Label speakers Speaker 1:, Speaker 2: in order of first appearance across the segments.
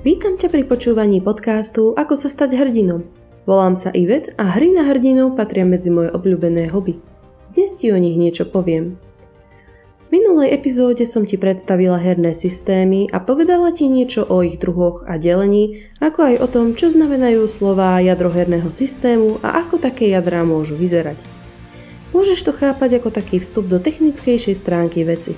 Speaker 1: Vítam ťa pri počúvaní podcastu Ako sa stať hrdinom. Volám sa Ivet a hry na hrdinov patria medzi moje obľúbené hobby. Dnes ti o nich niečo poviem. V minulej epizóde som ti predstavila herné systémy a povedala ti niečo o ich druhoch a delení, ako aj o tom, čo znamenajú slová jadro herného systému a ako také jadrá môžu vyzerať. Môžeš to chápať ako taký vstup do technickejšej stránky veci.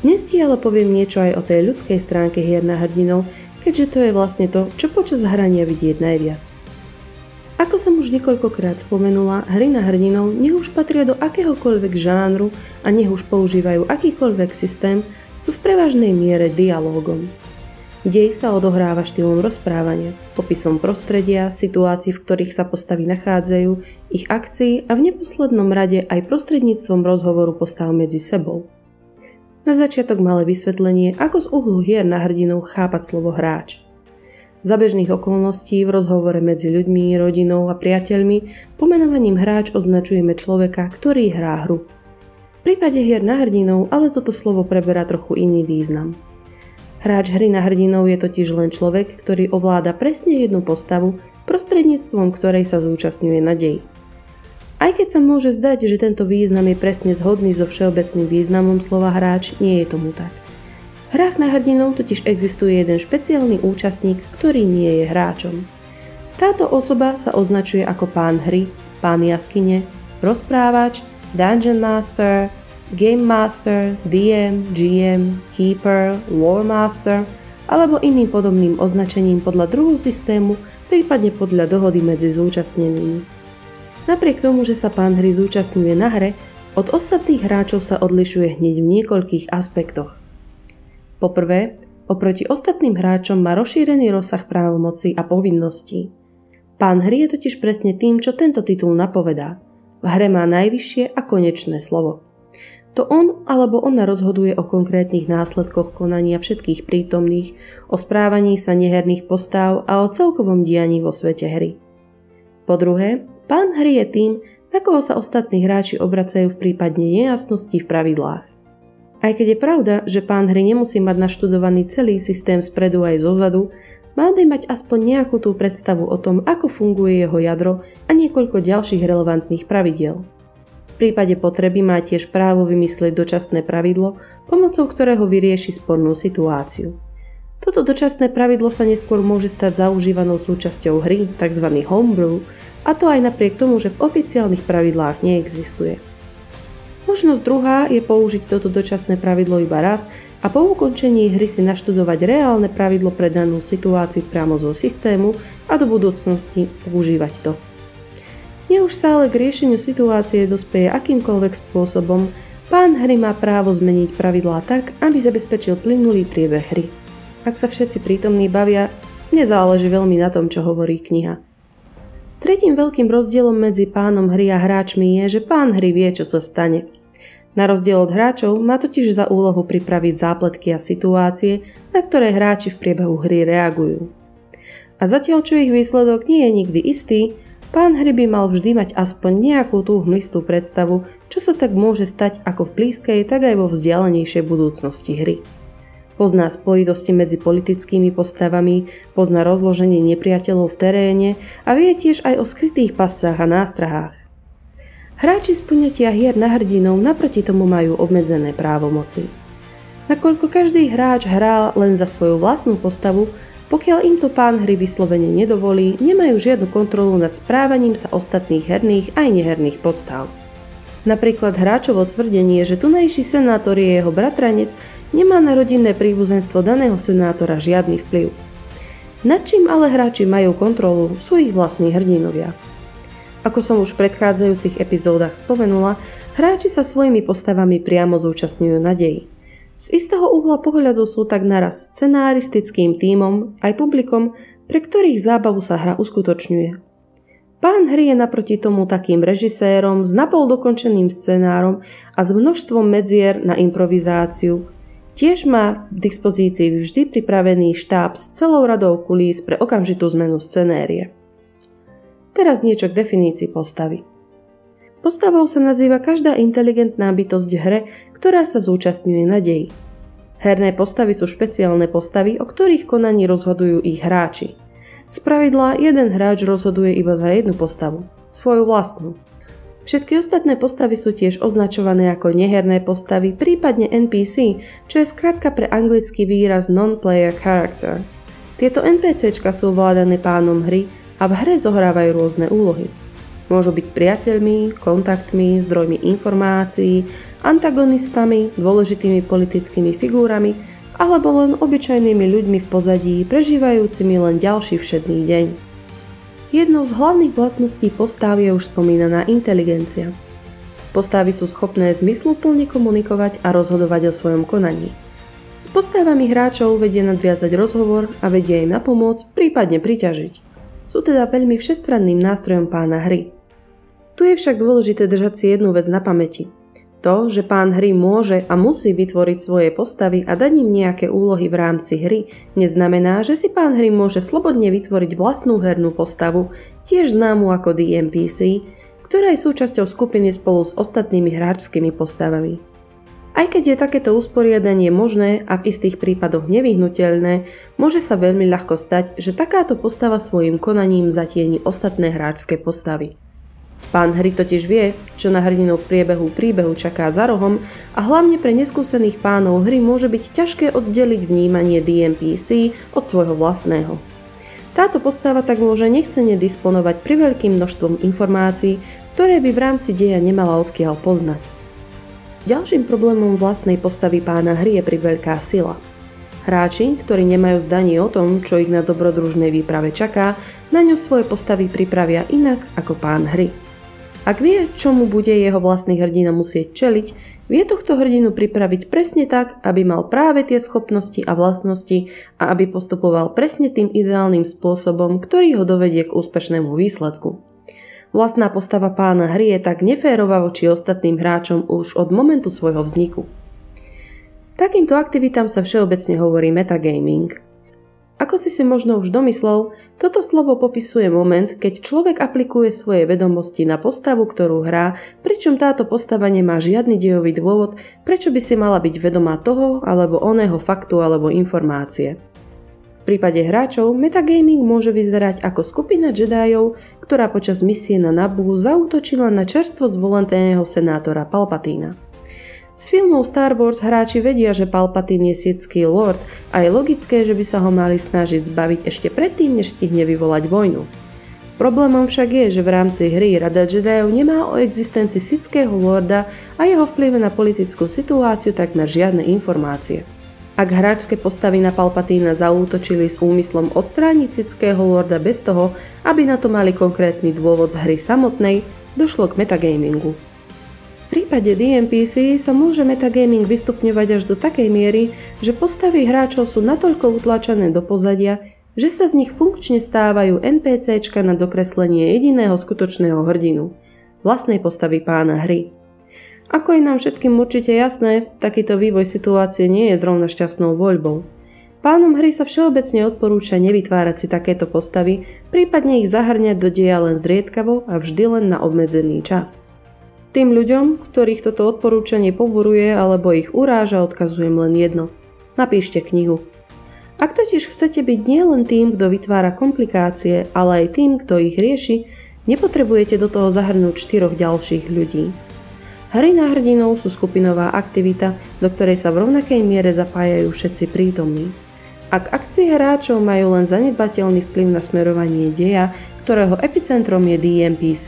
Speaker 1: Dnes ti ale poviem niečo aj o tej ľudskej stránke hier na hrdinov, keďže to je vlastne to, čo počas hrania vidieť najviac. Ako som už niekoľkokrát spomenula, hry na hrdinov nech už patria do akéhokoľvek žánru a nech už používajú akýkoľvek systém, sú v prevažnej miere dialógom. Dej sa odohráva štýlom rozprávania, popisom prostredia, situácií, v ktorých sa postavy nachádzajú, ich akcií a v neposlednom rade aj prostredníctvom rozhovoru postav medzi sebou. Na začiatok malé vysvetlenie, ako z uhlu hier na hrdinov chápať slovo hráč. Za bežných okolností v rozhovore medzi ľuďmi, rodinou a priateľmi pomenovaním hráč označujeme človeka, ktorý hrá hru. V prípade hier na hrdinov ale toto slovo preberá trochu iný význam. Hráč hry na hrdinov je totiž len človek, ktorý ovláda presne jednu postavu, prostredníctvom ktorej sa zúčastňuje na dej. Aj keď sa môže zdať, že tento význam je presne zhodný so všeobecným významom slova hráč, nie je tomu tak. V hrách na hrdinov totiž existuje jeden špeciálny účastník, ktorý nie je hráčom. Táto osoba sa označuje ako pán hry, pán jaskyne, rozprávač, dungeon master, game master, DM, GM, keeper, lore master alebo iným podobným označením podľa druhu systému, prípadne podľa dohody medzi zúčastnenými. Napriek tomu, že sa pán hry zúčastňuje na hre, od ostatných hráčov sa odlišuje hneď v niekoľkých aspektoch. Poprvé, oproti ostatným hráčom má rozšírený rozsah právomocí a povinností. Pán hry je totiž presne tým, čo tento titul napovedá. V hre má najvyššie a konečné slovo. To on alebo ona rozhoduje o konkrétnych následkoch konania všetkých prítomných, o správaní sa neherných postáv a o celkovom dianí vo svete hry. Po druhé, Pán hry je tým, na koho sa ostatní hráči obracajú v prípadne nejasnosti v pravidlách. Aj keď je pravda, že pán hry nemusí mať naštudovaný celý systém spredu aj zozadu, mal by mať aspoň nejakú tú predstavu o tom, ako funguje jeho jadro a niekoľko ďalších relevantných pravidiel. V prípade potreby má tiež právo vymyslieť dočasné pravidlo, pomocou ktorého vyrieši spornú situáciu. Toto dočasné pravidlo sa neskôr môže stať zaužívanou súčasťou hry, tzv. homebrew, a to aj napriek tomu, že v oficiálnych pravidlách neexistuje. Možnosť druhá je použiť toto dočasné pravidlo iba raz a po ukončení hry si naštudovať reálne pravidlo pre danú situáciu priamo zo systému a do budúcnosti používať to. Nie už sa ale k riešeniu situácie dospeje akýmkoľvek spôsobom, pán hry má právo zmeniť pravidlá tak, aby zabezpečil plynulý priebeh hry. Ak sa všetci prítomní bavia, nezáleží veľmi na tom, čo hovorí kniha. Tretím veľkým rozdielom medzi pánom hry a hráčmi je, že pán hry vie, čo sa stane. Na rozdiel od hráčov má totiž za úlohu pripraviť zápletky a situácie, na ktoré hráči v priebehu hry reagujú. A zatiaľ čo ich výsledok nie je nikdy istý, pán hry by mal vždy mať aspoň nejakú tú hmlistú predstavu, čo sa tak môže stať ako v blízkej, tak aj vo vzdialenejšej budúcnosti hry pozná spojitosti medzi politickými postavami, pozná rozloženie nepriateľov v teréne a vie tiež aj o skrytých pascách a nástrahách. Hráči z poňatia hier na hrdinov naproti tomu majú obmedzené právomoci. Nakoľko každý hráč hrá len za svoju vlastnú postavu, pokiaľ im to pán hry vyslovene nedovolí, nemajú žiadnu kontrolu nad správaním sa ostatných herných aj neherných postav. Napríklad hráčovo tvrdenie, že tunajší senátor je jeho bratranec, nemá na rodinné príbuzenstvo daného senátora žiadny vplyv. Nad čím ale hráči majú kontrolu, sú ich vlastní hrdinovia. Ako som už v predchádzajúcich epizódach spomenula, hráči sa svojimi postavami priamo zúčastňujú na deji. Z istého uhla pohľadu sú tak naraz scenaristickým tímom aj publikom, pre ktorých zábavu sa hra uskutočňuje. Pán hry je naproti tomu takým režisérom s napol dokončeným scenárom a s množstvom medzier na improvizáciu, Tiež má v dispozícii vždy pripravený štáb s celou radou kulís pre okamžitú zmenu scenérie. Teraz niečo k definícii postavy. Postavou sa nazýva každá inteligentná bytosť v hre, ktorá sa zúčastňuje na deji. Herné postavy sú špeciálne postavy, o ktorých konaní rozhodujú ich hráči. Spravidla jeden hráč rozhoduje iba za jednu postavu, svoju vlastnú. Všetky ostatné postavy sú tiež označované ako neherné postavy, prípadne NPC, čo je skratka pre anglický výraz Non-Player Character. Tieto NPCčka sú vládané pánom hry a v hre zohrávajú rôzne úlohy. Môžu byť priateľmi, kontaktmi, zdrojmi informácií, antagonistami, dôležitými politickými figúrami alebo len obyčajnými ľuďmi v pozadí, prežívajúcimi len ďalší všedný deň. Jednou z hlavných vlastností postáv je už spomínaná inteligencia. Postavy sú schopné zmysluplne komunikovať a rozhodovať o svojom konaní. S postavami hráčov vedie nadviazať rozhovor a vedie im na pomoc, prípadne priťažiť. Sú teda veľmi všestranným nástrojom pána hry. Tu je však dôležité držať si jednu vec na pamäti. To, že pán hry môže a musí vytvoriť svoje postavy a dať im nejaké úlohy v rámci hry, neznamená, že si pán hry môže slobodne vytvoriť vlastnú hernú postavu, tiež známu ako DMPC, ktorá je súčasťou skupiny spolu s ostatnými hráčskými postavami. Aj keď je takéto usporiadanie možné a v istých prípadoch nevyhnutelné, môže sa veľmi ľahko stať, že takáto postava svojim konaním zatieni ostatné hráčske postavy. Pán hry totiž vie, čo na hrdinu v priebehu príbehu čaká za rohom a hlavne pre neskúsených pánov hry môže byť ťažké oddeliť vnímanie DMPC od svojho vlastného. Táto postava tak môže nechcene disponovať pri veľkým množstvom informácií, ktoré by v rámci deja nemala odkiaľ poznať. Ďalším problémom vlastnej postavy pána hry je pri veľká sila. Hráči, ktorí nemajú zdanie o tom, čo ich na dobrodružnej výprave čaká, na ňu svoje postavy pripravia inak ako pán hry. Ak vie, čomu bude jeho vlastný hrdina musieť čeliť, vie tohto hrdinu pripraviť presne tak, aby mal práve tie schopnosti a vlastnosti a aby postupoval presne tým ideálnym spôsobom, ktorý ho dovedie k úspešnému výsledku. Vlastná postava pána hry je tak neférová voči ostatným hráčom už od momentu svojho vzniku. Takýmto aktivitám sa všeobecne hovorí metagaming – ako si si možno už domyslel, toto slovo popisuje moment, keď človek aplikuje svoje vedomosti na postavu, ktorú hrá, pričom táto postava nemá žiadny dejový dôvod, prečo by si mala byť vedomá toho alebo oného faktu alebo informácie. V prípade hráčov metagaming môže vyzerať ako skupina Jediov, ktorá počas misie na Nabu zautočila na čerstvo zvoleného senátora Palpatína. Z filmov Star Wars hráči vedia, že Palpatine je sitský lord a je logické, že by sa ho mali snažiť zbaviť ešte predtým, než stihne vyvolať vojnu. Problémom však je, že v rámci hry Rada Jediov nemá o existencii sitského lorda a jeho vplyve na politickú situáciu takmer žiadne informácie. Ak hráčske postavy na Palpatína zaútočili s úmyslom odstrániť sitského lorda bez toho, aby na to mali konkrétny dôvod z hry samotnej, došlo k metagamingu. Prípade DMPC sa môže metagaming vystupňovať až do takej miery, že postavy hráčov sú natoľko utlačené do pozadia, že sa z nich funkčne stávajú NPCčka na dokreslenie jediného skutočného hrdinu, vlastnej postavy pána hry. Ako je nám všetkým určite jasné, takýto vývoj situácie nie je zrovna šťastnou voľbou. Pánom hry sa všeobecne odporúča nevytvárať si takéto postavy, prípadne ich zahrňať do deja len zriedkavo a vždy len na obmedzený čas. Tým ľuďom, ktorých toto odporúčanie poburuje alebo ich uráža, odkazujem len jedno. Napíšte knihu. Ak totiž chcete byť nielen tým, kto vytvára komplikácie, ale aj tým, kto ich rieši, nepotrebujete do toho zahrnúť štyroch ďalších ľudí. Hry na hrdinov sú skupinová aktivita, do ktorej sa v rovnakej miere zapájajú všetci prítomní. Ak akcie hráčov majú len zanedbateľný vplyv na smerovanie deja, ktorého epicentrom je DMPC,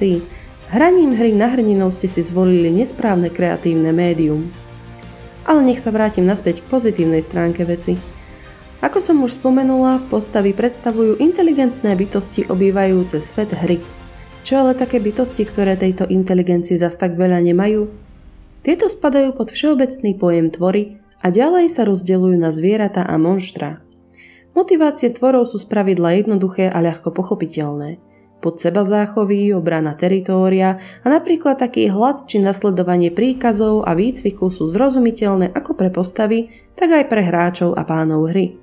Speaker 1: Hraním hry na hrdinou ste si zvolili nesprávne kreatívne médium. Ale nech sa vrátim naspäť k pozitívnej stránke veci. Ako som už spomenula, postavy predstavujú inteligentné bytosti obývajúce svet hry. Čo ale také bytosti, ktoré tejto inteligencii zas tak veľa nemajú? Tieto spadajú pod všeobecný pojem tvory a ďalej sa rozdeľujú na zvieratá a monštra. Motivácie tvorov sú spravidla jednoduché a ľahko pochopiteľné – pod seba záchovy, obrana teritória a napríklad taký hlad či nasledovanie príkazov a výcviku sú zrozumiteľné ako pre postavy, tak aj pre hráčov a pánov hry.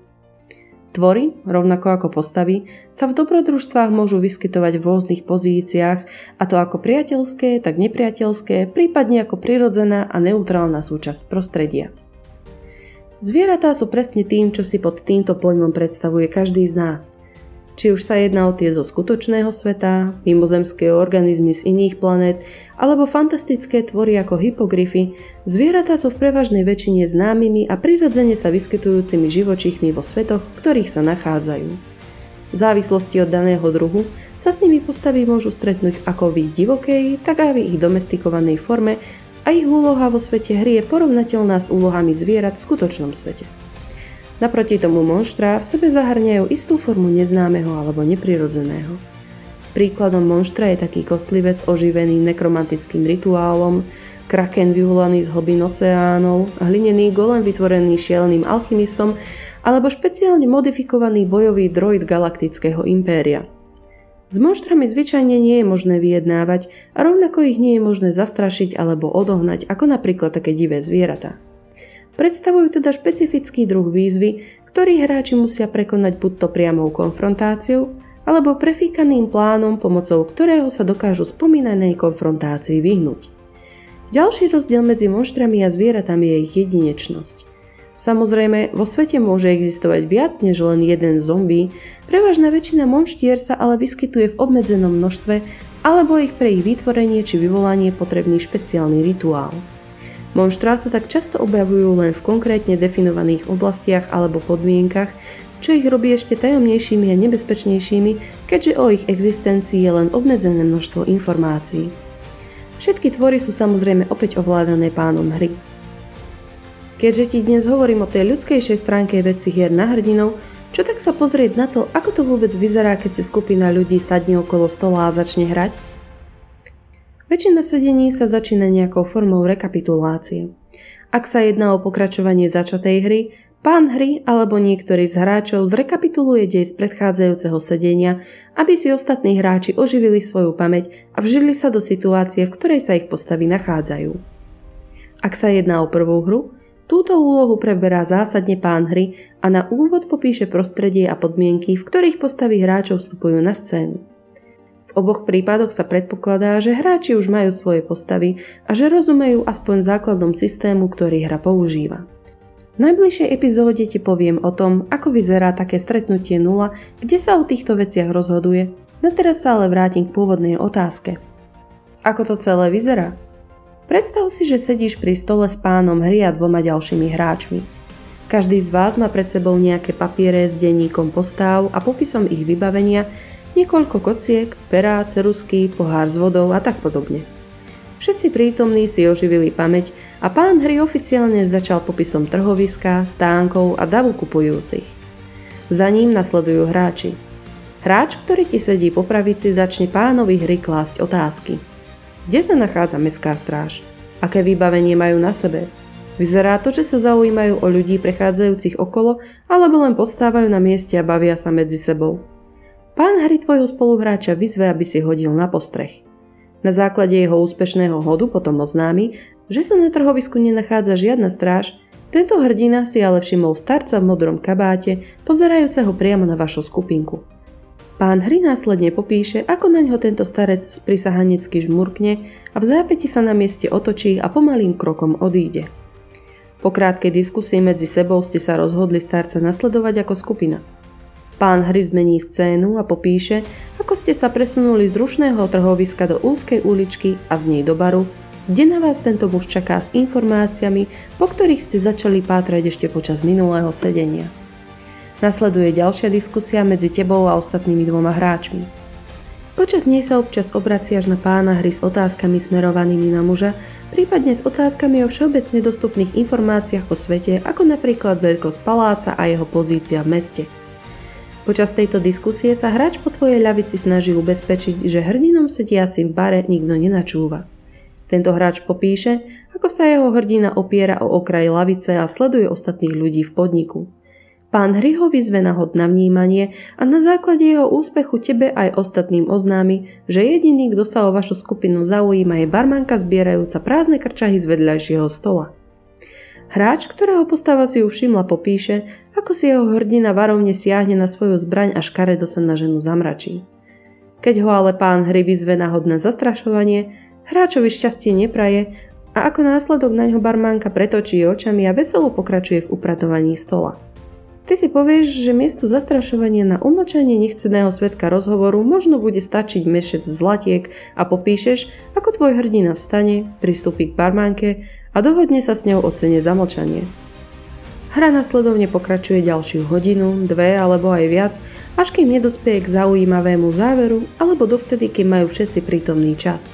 Speaker 1: Tvory, rovnako ako postavy, sa v dobrodružstvách môžu vyskytovať v rôznych pozíciách, a to ako priateľské, tak nepriateľské, prípadne ako prirodzená a neutrálna súčasť prostredia. Zvieratá sú presne tým, čo si pod týmto pojmom predstavuje každý z nás. Či už sa jedná o tie zo skutočného sveta, mimozemské organizmy z iných planét, alebo fantastické tvory ako hypogryfy, zvieratá sú v prevažnej väčšine známymi a prirodzene sa vyskytujúcimi živočíchmi vo svetoch, v ktorých sa nachádzajú. V závislosti od daného druhu sa s nimi postavy môžu stretnúť ako v ich divokej, tak aj v ich domestikovanej forme a ich úloha vo svete hry je porovnateľná s úlohami zvierat v skutočnom svete. Naproti tomu monštra v sebe zahrňajú istú formu neznámeho alebo neprirodzeného. Príkladom monštra je taký kostlivec oživený nekromantickým rituálom, kraken vyvolaný z hlbín oceánov, hlinený golem vytvorený šielným alchymistom alebo špeciálne modifikovaný bojový droid galaktického impéria. S monštrami zvyčajne nie je možné vyjednávať a rovnako ich nie je možné zastrašiť alebo odohnať ako napríklad také divé zvieratá. Predstavujú teda špecifický druh výzvy, ktorý hráči musia prekonať buď to priamou konfrontáciou, alebo prefíkaným plánom, pomocou ktorého sa dokážu spomínanej konfrontácii vyhnúť. Ďalší rozdiel medzi monštrami a zvieratami je ich jedinečnosť. Samozrejme, vo svete môže existovať viac než len jeden zombie, prevažná väčšina monštier sa ale vyskytuje v obmedzenom množstve, alebo ich pre ich vytvorenie či vyvolanie potrebný špeciálny rituál. Monštrá sa tak často objavujú len v konkrétne definovaných oblastiach alebo podmienkach, čo ich robí ešte tajomnejšími a nebezpečnejšími, keďže o ich existencii je len obmedzené množstvo informácií. Všetky tvory sú samozrejme opäť ovládané pánom hry. Keďže ti dnes hovorím o tej ľudskejšej stránke veci hier na hrdinov, čo tak sa pozrieť na to, ako to vôbec vyzerá, keď si skupina ľudí sadne okolo stola a začne hrať? Väčšina sedení sa začína nejakou formou rekapitulácie. Ak sa jedná o pokračovanie začatej hry, pán hry alebo niektorý z hráčov zrekapituluje dej z predchádzajúceho sedenia, aby si ostatní hráči oživili svoju pamäť a vžili sa do situácie, v ktorej sa ich postavy nachádzajú. Ak sa jedná o prvú hru, túto úlohu preberá zásadne pán hry a na úvod popíše prostredie a podmienky, v ktorých postavy hráčov vstupujú na scénu oboch prípadoch sa predpokladá, že hráči už majú svoje postavy a že rozumejú aspoň základom systému, ktorý hra používa. V najbližšej epizóde ti poviem o tom, ako vyzerá také stretnutie nula, kde sa o týchto veciach rozhoduje. Na teraz sa ale vrátim k pôvodnej otázke. Ako to celé vyzerá? Predstav si, že sedíš pri stole s pánom hry a dvoma ďalšími hráčmi. Každý z vás má pred sebou nejaké papiere s denníkom postáv a popisom ich vybavenia, niekoľko kociek, perá, cerusky, pohár s vodou a tak podobne. Všetci prítomní si oživili pamäť a pán hry oficiálne začal popisom trhoviska, stánkov a davu kupujúcich. Za ním nasledujú hráči. Hráč, ktorý ti sedí po pravici, začne pánovi hry klásť otázky. Kde sa nachádza mestská stráž? Aké vybavenie majú na sebe? Vyzerá to, že sa zaujímajú o ľudí prechádzajúcich okolo alebo len postávajú na mieste a bavia sa medzi sebou. Pán hry tvojho spoluhráča vyzve, aby si hodil na postreh. Na základe jeho úspešného hodu potom oznámi, že sa na trhovisku nenachádza žiadna stráž, tento hrdina si ale všimol starca v modrom kabáte, pozerajúceho priamo na vašu skupinku. Pán hry následne popíše, ako na ňo tento starec sprisahanecky žmurkne a v zápäti sa na mieste otočí a pomalým krokom odíde. Po krátkej diskusii medzi sebou ste sa rozhodli starca nasledovať ako skupina – Pán hry zmení scénu a popíše, ako ste sa presunuli z rušného trhoviska do úzkej uličky a z nej do baru, kde na vás tento muž čaká s informáciami, po ktorých ste začali pátrať ešte počas minulého sedenia. Nasleduje ďalšia diskusia medzi tebou a ostatnými dvoma hráčmi. Počas nej sa občas obraciaš na pána hry s otázkami smerovanými na muža, prípadne s otázkami o všeobecne dostupných informáciách o svete, ako napríklad veľkosť paláca a jeho pozícia v meste – Počas tejto diskusie sa hráč po tvojej ľavici snaží ubezpečiť, že hrdinom sediacim v bare nikto nenačúva. Tento hráč popíše, ako sa jeho hrdina opiera o okraj lavice a sleduje ostatných ľudí v podniku. Pán hry ho vyzve na hod na vnímanie a na základe jeho úspechu tebe aj ostatným oznámi, že jediný, kto sa o vašu skupinu zaujíma je barmanka zbierajúca prázdne krčahy z vedľajšieho stola. Hráč, ktorého postava si ju všimla, popíše, ako si jeho hrdina varovne siahne na svoju zbraň a škaredo sa na ženu zamračí. Keď ho ale pán hry vyzve na hodné zastrašovanie, hráčovi šťastie nepraje a ako následok na ňo barmánka pretočí očami a veselo pokračuje v upratovaní stola. Ty si povieš, že miesto zastrašovania na umočanie nechceného svetka rozhovoru možno bude stačiť mešec zlatiek a popíšeš, ako tvoj hrdina vstane, pristúpi k barmánke a dohodne sa s ňou o cene za. Hra nasledovne pokračuje ďalšiu hodinu, dve alebo aj viac, až kým nedospieje k zaujímavému záveru alebo dovtedy, kým majú všetci prítomný čas.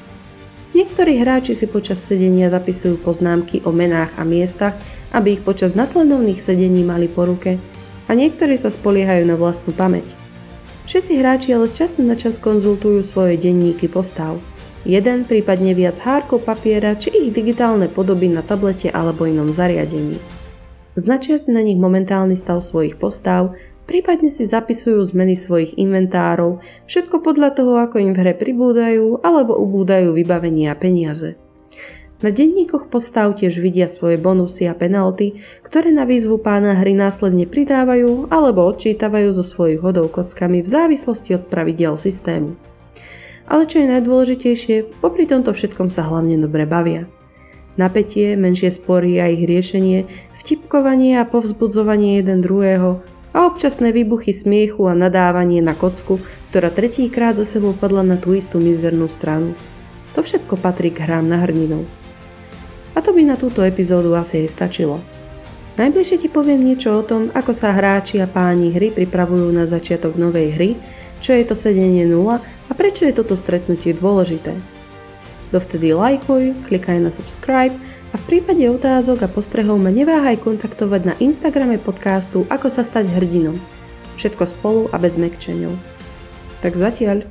Speaker 1: Niektorí hráči si počas sedenia zapisujú poznámky o menách a miestach, aby ich počas nasledovných sedení mali po ruke a niektorí sa spoliehajú na vlastnú pamäť. Všetci hráči ale z času na čas konzultujú svoje denníky postav. Jeden, prípadne viac hárkov papiera či ich digitálne podoby na tablete alebo inom zariadení. Značia si na nich momentálny stav svojich postav, prípadne si zapisujú zmeny svojich inventárov, všetko podľa toho, ako im v hre pribúdajú alebo ubúdajú vybavenia a peniaze. Na denníkoch postav tiež vidia svoje bonusy a penalty, ktoré na výzvu pána hry následne pridávajú alebo odčítavajú zo svojich hodov kockami v závislosti od pravidel systému. Ale čo je najdôležitejšie, popri tomto všetkom sa hlavne dobre bavia. Napätie, menšie spory a ich riešenie, vtipkovanie a povzbudzovanie jeden druhého a občasné výbuchy smiechu a nadávanie na kocku, ktorá tretíkrát za sebou padla na tú istú mizernú stranu. To všetko patrí k hrám na hrdinov. A to by na túto epizódu asi aj stačilo. Najbližšie ti poviem niečo o tom, ako sa hráči a páni hry pripravujú na začiatok novej hry, čo je to sedenie nula a prečo je toto stretnutie dôležité. Dovtedy lajkuj, klikaj na subscribe a v prípade otázok a postrehov ma neváhaj kontaktovať na Instagrame podcastu Ako sa stať hrdinom. Všetko spolu a bez mekčeňov. Tak zatiaľ.